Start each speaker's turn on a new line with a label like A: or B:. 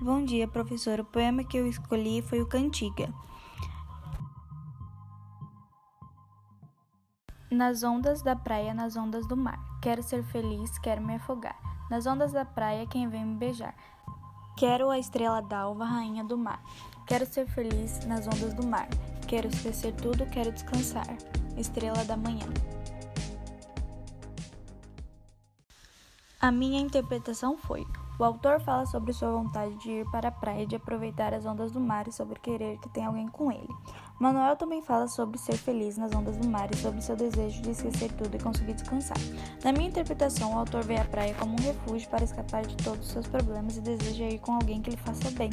A: Bom dia, professor. O poema que eu escolhi foi o Cantiga. Nas ondas da praia, nas ondas do mar. Quero ser feliz, quero me afogar. Nas ondas da praia, quem vem me beijar. Quero a estrela d'alva, rainha do mar. Quero ser feliz nas ondas do mar. Quero esquecer tudo, quero descansar. Estrela da manhã. A minha interpretação foi: o autor fala sobre sua vontade de ir para a praia, de aproveitar as ondas do mar e sobre querer que tenha alguém com ele. Manuel também fala sobre ser feliz nas ondas do mar e sobre seu desejo de esquecer tudo e conseguir descansar. Na minha interpretação, o autor vê a praia como um refúgio para escapar de todos os seus problemas e deseja ir com alguém que lhe faça bem.